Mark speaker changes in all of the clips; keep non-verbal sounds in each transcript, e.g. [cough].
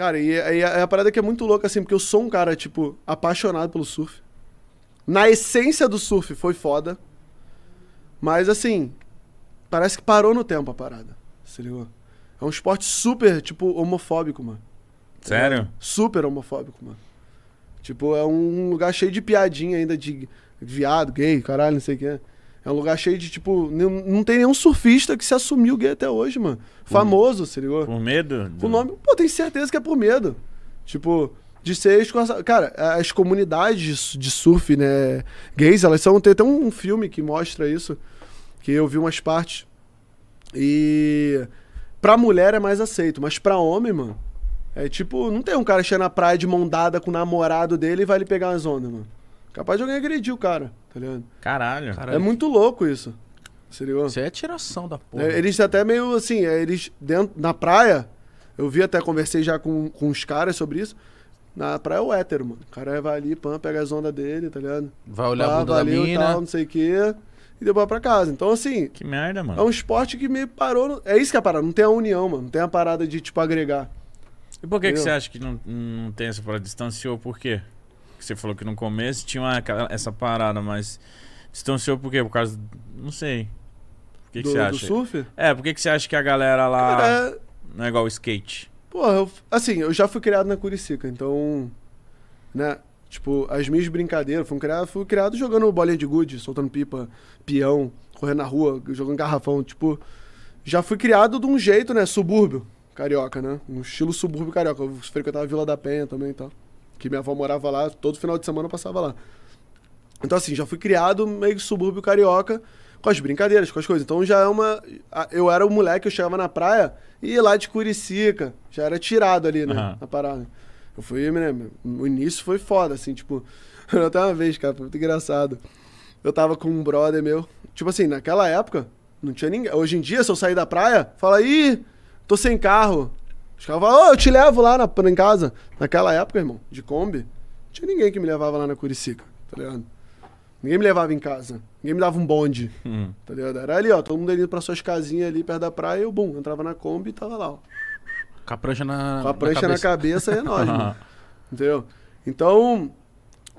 Speaker 1: Cara, e, e a, a parada que é muito louca, assim, porque eu sou um cara, tipo, apaixonado pelo surf. Na essência do surf foi foda. Mas, assim, parece que parou no tempo a parada. Se ligou? É um esporte super, tipo, homofóbico, mano.
Speaker 2: Sério?
Speaker 1: Super homofóbico, mano. Tipo, é um lugar cheio de piadinha ainda de viado, gay, caralho, não sei o que. É um lugar cheio de, tipo, não, tem nenhum surfista que se assumiu gay até hoje, mano. Famoso, se ligou?
Speaker 2: Por medo?
Speaker 1: O nome, pô, tenho certeza que é por medo. Tipo, de ser. Cara, as comunidades de surf, né, gays, elas são. Tem até um filme que mostra isso, que eu vi umas partes. E. Pra mulher é mais aceito, mas pra homem, mano. É tipo, não tem um cara chegando na praia de mão dada com o namorado dele e vai lhe pegar umas ondas, mano. Capaz de alguém agredir o cara, tá ligado?
Speaker 2: Caralho.
Speaker 1: É muito louco isso. Se ligou?
Speaker 3: Isso é tiração da porra.
Speaker 1: É, Eles até meio assim, é, eles dentro, na praia, eu vi até, conversei já com, com os caras sobre isso. Na praia é o hétero, mano. O cara vai ali, pã, pega as ondas dele, tá ligado?
Speaker 3: Vai olhar
Speaker 1: Pá,
Speaker 3: a bunda da
Speaker 1: valeu
Speaker 3: mina.
Speaker 1: tal, não sei o quê. E depois pra casa. Então, assim,
Speaker 2: Que merda,
Speaker 1: é
Speaker 2: mano.
Speaker 1: um esporte que meio parou. no- É isso que é a parada, não tem a união, mano. Não tem a parada de, tipo, agregar.
Speaker 2: E por que, que você acha que não, não tem essa parada? Distanciou por quê? Você falou que no começo tinha uma, essa parada, mas distanciou por quê? Por causa. Não sei. Por que, que
Speaker 1: do,
Speaker 2: você
Speaker 1: do
Speaker 2: acha?
Speaker 1: surf.
Speaker 2: É, por que, que você acha que a galera lá
Speaker 1: Cara, é-
Speaker 2: não é igual o skate?
Speaker 1: Porra, eu- assim, eu já fui criado na Curicica, então. Né? Tipo, as minhas brincadeiras, fui criado, fui criado jogando bolinha de gude, soltando pipa, peão, correndo na rua, jogando garrafão. Tipo, já fui criado de um jeito, né? Subúrbio carioca, né? Um estilo subúrbio carioca. Eu frequentava a Vila da Penha também e tal. Que minha avó morava lá, todo final de semana eu passava lá. Então, assim, já fui criado meio que subúrbio carioca, com as brincadeiras, com as coisas. Então já é uma. Eu era o moleque, eu chegava na praia e ia lá de Curicica. Já era tirado ali, né?
Speaker 2: Aham.
Speaker 1: Na parada. Eu fui, né? O início foi foda, assim, tipo. [laughs] Até uma vez, cara, foi muito engraçado. Eu tava com um brother meu. Tipo assim, naquela época, não tinha ninguém. Hoje em dia, se eu sair da praia, fala, ih, tô sem carro. Os caras falam, ô, eu te levo lá na, em casa. Naquela época, irmão, de Kombi, não tinha ninguém que me levava lá na Curicica, tá ligado? Ninguém me levava em casa. Ninguém me dava um bonde,
Speaker 2: Hum.
Speaker 1: tá ligado? Era ali, ó, todo mundo indo pra suas casinhas ali perto da praia e eu, bum, entrava na Kombi e tava lá, ó.
Speaker 3: Com a prancha na.
Speaker 1: Com a prancha na cabeça, é nóis, mano. [laughs] Entendeu? Então,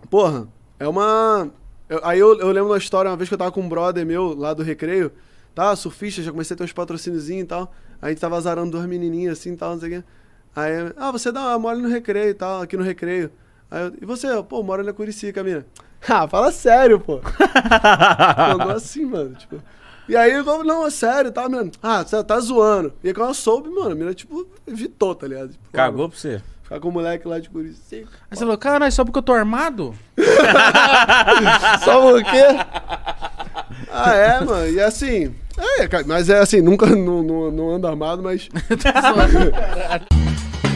Speaker 1: porra, é uma. eu- aí eu, eu lembro uma história, uma vez que eu tava com um brother meu lá do recreio, tá? Surfista, já comecei a ter uns patrocíniozinhos e tal. Aí a gente tava azarando duas menininhas assim e tal, não sei o quê. Aí, ah, você dá uma mole no recreio e tal, aqui no recreio. Aí eu, e você, pô, mora na Curicica, mina. [laughs] Ah, fala sério, pô. [laughs] Mandou assim, mano, tipo. E aí eu falei, não, é sério, tá, mano? Ah, você tá zoando. E aí quando eu soube, mano, a mina, tipo, evitou, tá ligado? Tipo,
Speaker 2: Cagou pra você?
Speaker 1: Ficar com o moleque lá de Curicica.
Speaker 3: Aí você falou, caralho, só porque eu tô armado? [laughs]
Speaker 1: Só o quê? Ah, é, mano. E assim. É, mas é assim, nunca [laughs] não, não, não ando armado, mas. [laughs] [laughs]